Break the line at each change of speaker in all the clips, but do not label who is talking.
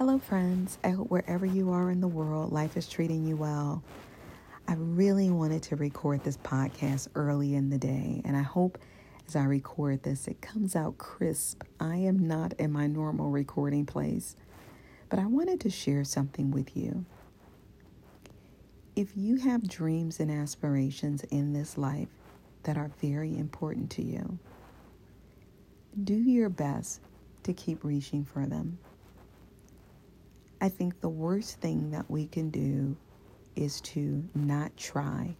Hello, friends. I hope wherever you are in the world, life is treating you well. I really wanted to record this podcast early in the day, and I hope as I record this, it comes out crisp. I am not in my normal recording place, but I wanted to share something with you. If you have dreams and aspirations in this life that are very important to you, do your best to keep reaching for them. I think the worst thing that we can do is to not try.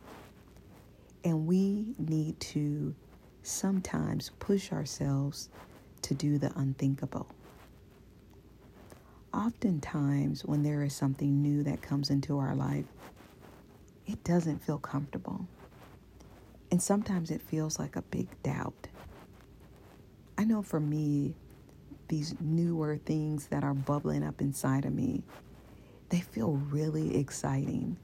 And we need to sometimes push ourselves to do the unthinkable. Oftentimes, when there is something new that comes into our life, it doesn't feel comfortable. And sometimes it feels like a big doubt. I know for me, these newer things that are bubbling up inside of me, they feel really exciting.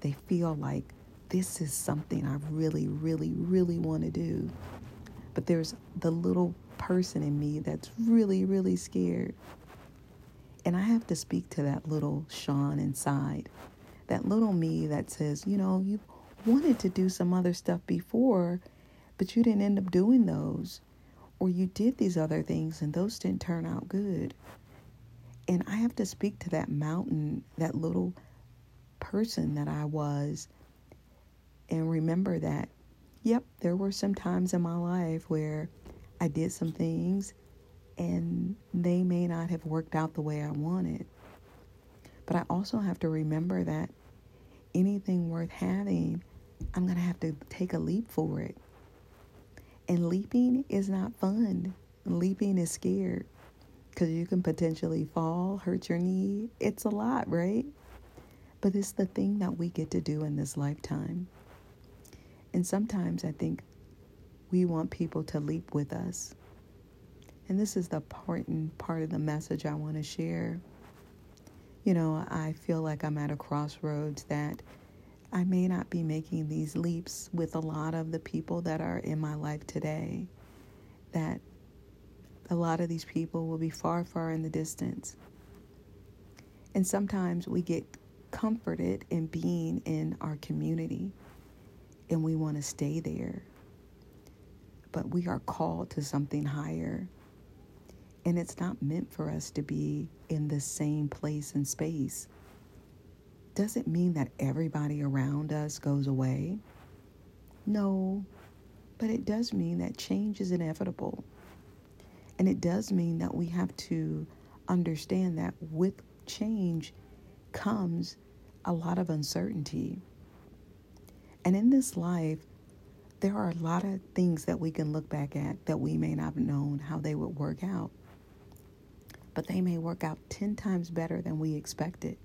They feel like this is something I really, really, really want to do. But there's the little person in me that's really, really scared. And I have to speak to that little Shawn inside, that little me that says, you know, you wanted to do some other stuff before, but you didn't end up doing those or you did these other things and those didn't turn out good. And I have to speak to that mountain, that little person that I was, and remember that, yep, there were some times in my life where I did some things and they may not have worked out the way I wanted. But I also have to remember that anything worth having, I'm going to have to take a leap for it. And leaping is not fun. Leaping is scared because you can potentially fall, hurt your knee. It's a lot, right? But it's the thing that we get to do in this lifetime. And sometimes I think we want people to leap with us. And this is the important part of the message I want to share. You know, I feel like I'm at a crossroads that I may not be making these leaps with a lot of the people that are in my life today. That a lot of these people will be far, far in the distance. And sometimes we get comforted in being in our community and we want to stay there. But we are called to something higher. And it's not meant for us to be in the same place and space doesn't mean that everybody around us goes away. No, but it does mean that change is inevitable. And it does mean that we have to understand that with change comes a lot of uncertainty. And in this life, there are a lot of things that we can look back at that we may not have known how they would work out. But they may work out 10 times better than we expected.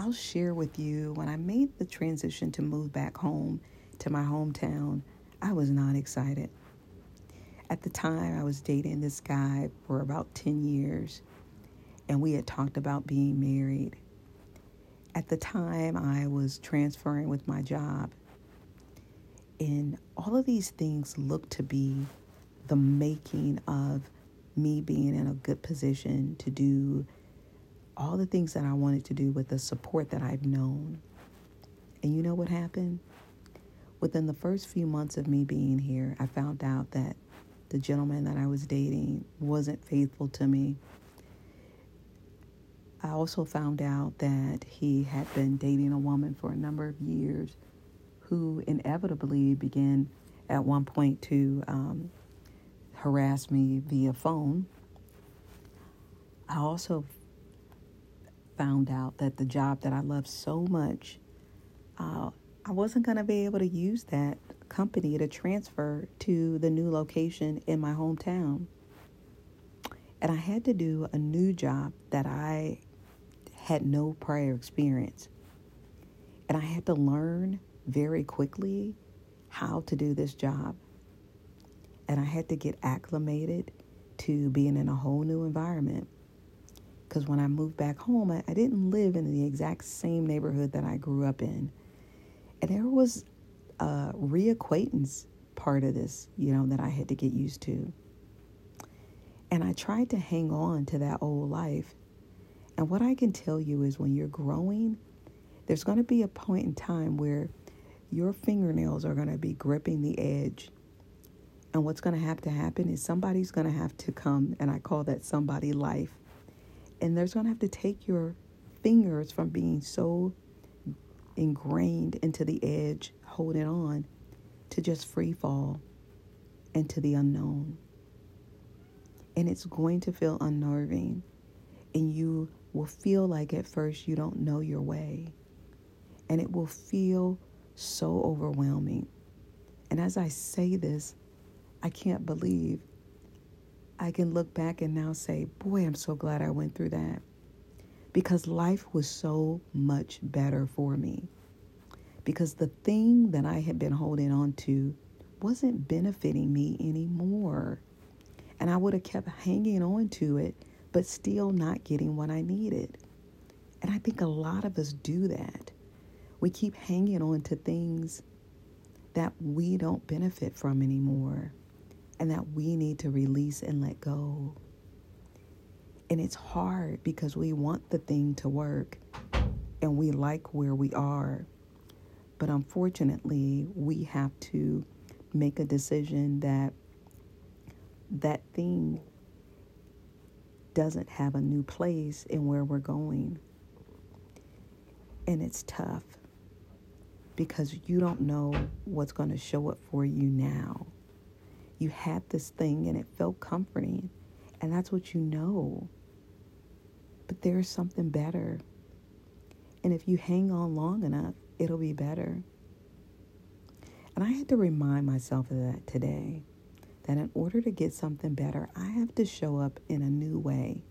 I'll share with you when I made the transition to move back home to my hometown, I was not excited. At the time, I was dating this guy for about 10 years, and we had talked about being married. At the time, I was transferring with my job, and all of these things looked to be the making of me being in a good position to do all the things that I wanted to do with the support that I've known. And you know what happened? Within the first few months of me being here, I found out that the gentleman that I was dating wasn't faithful to me. I also found out that he had been dating a woman for a number of years who inevitably began at one point to um, harass me via phone. I also found out that the job that I love so much, uh, I wasn't going to be able to use that company to transfer to the new location in my hometown. And I had to do a new job that I had no prior experience. And I had to learn very quickly how to do this job. And I had to get acclimated to being in a whole new environment. Because when I moved back home, I, I didn't live in the exact same neighborhood that I grew up in. And there was a reacquaintance part of this, you know, that I had to get used to. And I tried to hang on to that old life, And what I can tell you is when you're growing, there's going to be a point in time where your fingernails are going to be gripping the edge. And what's going to have to happen is somebody's going to have to come, and I call that somebody life. And there's going to have to take your fingers from being so ingrained into the edge, holding on, to just free fall into the unknown. And it's going to feel unnerving. And you will feel like at first you don't know your way. And it will feel so overwhelming. And as I say this, I can't believe I can look back and now say, boy, I'm so glad I went through that. Because life was so much better for me. Because the thing that I had been holding on to wasn't benefiting me anymore. And I would have kept hanging on to it, but still not getting what I needed. And I think a lot of us do that. We keep hanging on to things that we don't benefit from anymore and that we need to release and let go. And it's hard because we want the thing to work and we like where we are. But unfortunately, we have to make a decision that that thing doesn't have a new place in where we're going. And it's tough because you don't know what's going to show up for you now. You had this thing and it felt comforting, and that's what you know. But there's something better. And if you hang on long enough, it'll be better. And I had to remind myself of that today that in order to get something better, I have to show up in a new way.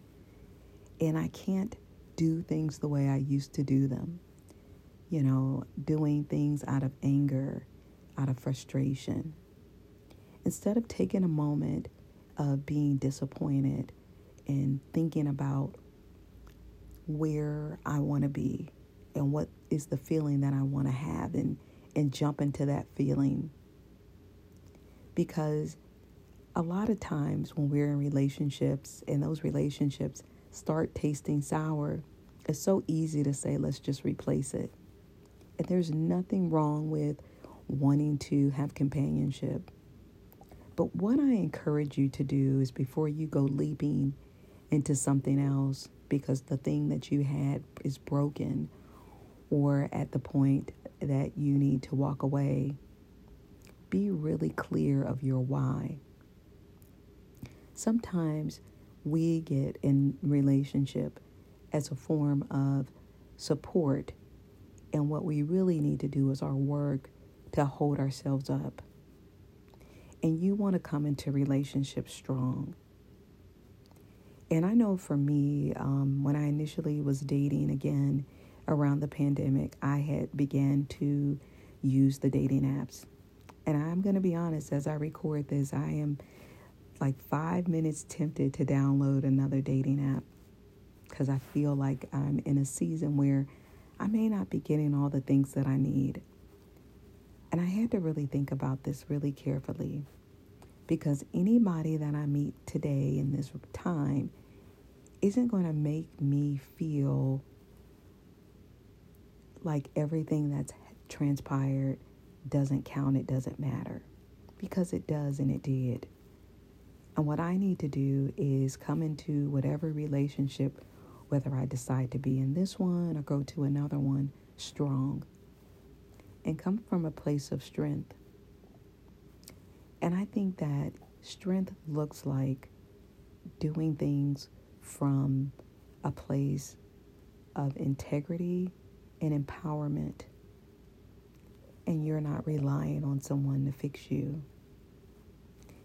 And I can't do things the way I used to do them you know, doing things out of anger, out of frustration. Instead of taking a moment of being disappointed and thinking about where I want to be and what is the feeling that I want to have and, and jump into that feeling. Because a lot of times when we're in relationships and those relationships start tasting sour, it's so easy to say, let's just replace it. And there's nothing wrong with wanting to have companionship. But what I encourage you to do is before you go leaping into something else because the thing that you had is broken or at the point that you need to walk away, be really clear of your why. Sometimes we get in relationship as a form of support and what we really need to do is our work to hold ourselves up. And you want to come into relationships strong. And I know for me, um, when I initially was dating again around the pandemic, I had began to use the dating apps. And I'm going to be honest, as I record this, I am like five minutes tempted to download another dating app because I feel like I'm in a season where I may not be getting all the things that I need. And I had to really think about this really carefully because anybody that I meet today in this time isn't going to make me feel like everything that's transpired doesn't count, it doesn't matter. Because it does and it did. And what I need to do is come into whatever relationship whether I decide to be in this one or go to another one strong and come from a place of strength. And I think that strength looks like doing things from a place of integrity and empowerment. And you're not relying on someone to fix you.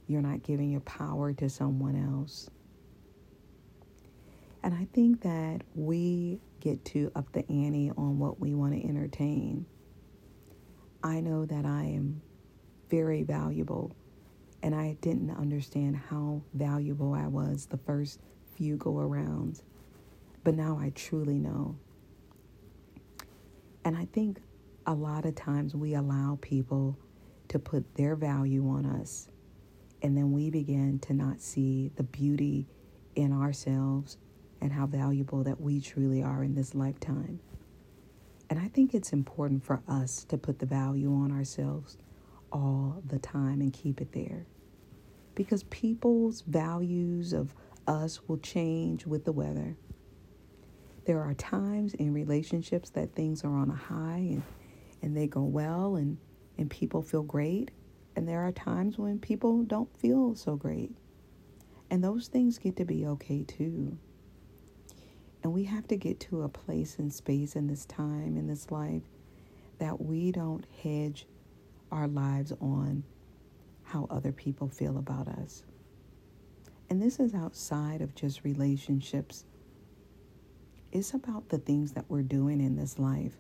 You're not giving your power to someone else. And I think that we get to up the ante on what we want to entertain. I know that I am very valuable, and I didn't understand how valuable I was the first few go arounds, but now I truly know. And I think a lot of times we allow people to put their value on us, and then we begin to not see the beauty in ourselves and how valuable that we truly are in this lifetime. And I think it's important for us to put the value on ourselves all the time and keep it there. Because people's values of us will change with the weather. There are times in relationships that things are on a high and, and they go well and, and people feel great. And there are times when people don't feel so great. And those things get to be okay too. And we have to get to a place and space in this time, in this life, that we don't hedge our lives on how other people feel about us. And this is outside of just relationships it's about the things that we're doing in this life.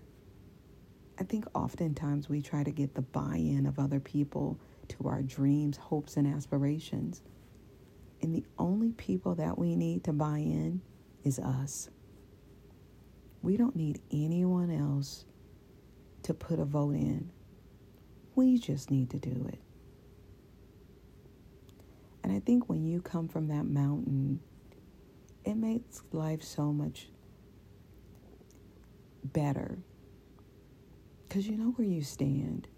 I think oftentimes we try to get the buy in of other people to our dreams, hopes, and aspirations. And the only people that we need to buy in is us. We don't need anyone else to put a vote in. We just need to do it. And I think when you come from that mountain, it makes life so much better because you know where you stand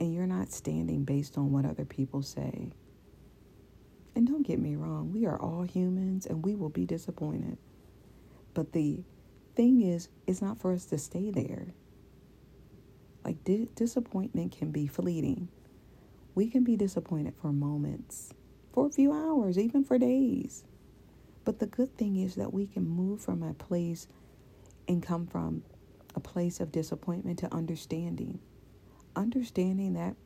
and you're not standing based on what other people say. And don't get me wrong, we are all humans and we will be disappointed. But the thing is, it's not for us to stay there. Like, di- disappointment can be fleeting. We can be disappointed for moments, for a few hours, even for days. But the good thing is that we can move from a place and come from a place of disappointment to understanding. Understanding that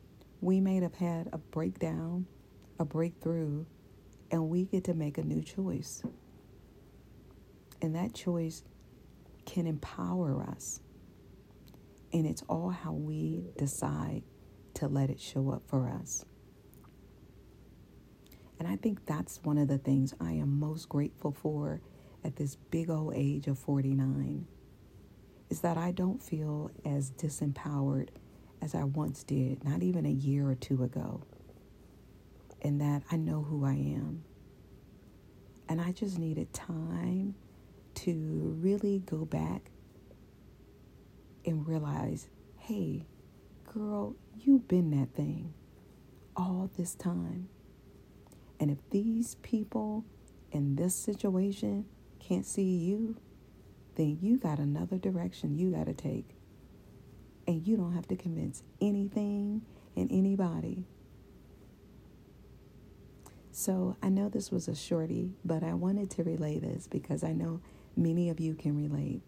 we may have had a breakdown, a breakthrough, and we get to make a new choice. And that choice can empower us. And it's all how we decide to let it show up for us. And I think that's one of the things I am most grateful for at this big old age of 49 is that I don't feel as disempowered as I once did, not even a year or two ago. And that I know who I am. And I just needed time to really go back and realize hey, girl, you've been that thing all this time. And if these people in this situation can't see you, then you got another direction you got to take. And you don't have to convince anything and anybody. So I know this was a shorty, but I wanted to relay this because I know many of you can relate.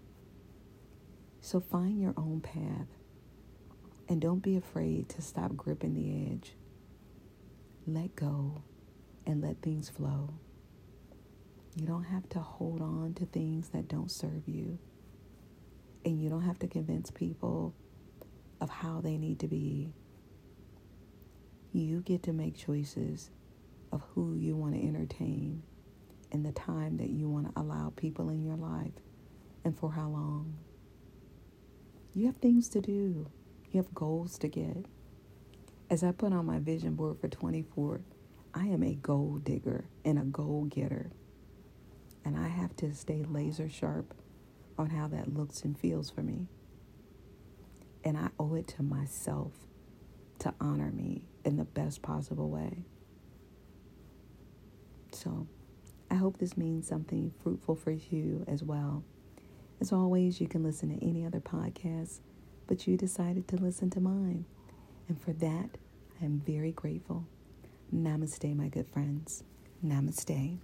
So find your own path and don't be afraid to stop gripping the edge. Let go and let things flow. You don't have to hold on to things that don't serve you. And you don't have to convince people of how they need to be. You get to make choices of who you want to entertain and the time that you want to allow people in your life and for how long. You have things to do, you have goals to get. As I put on my vision board for 24, I am a goal digger and a goal getter. And I have to stay laser sharp on how that looks and feels for me. And I owe it to myself to honor me in the best possible way. So I hope this means something fruitful for you as well. As always, you can listen to any other podcast, but you decided to listen to mine. And for that, I am very grateful. Namaste, my good friends. Namaste.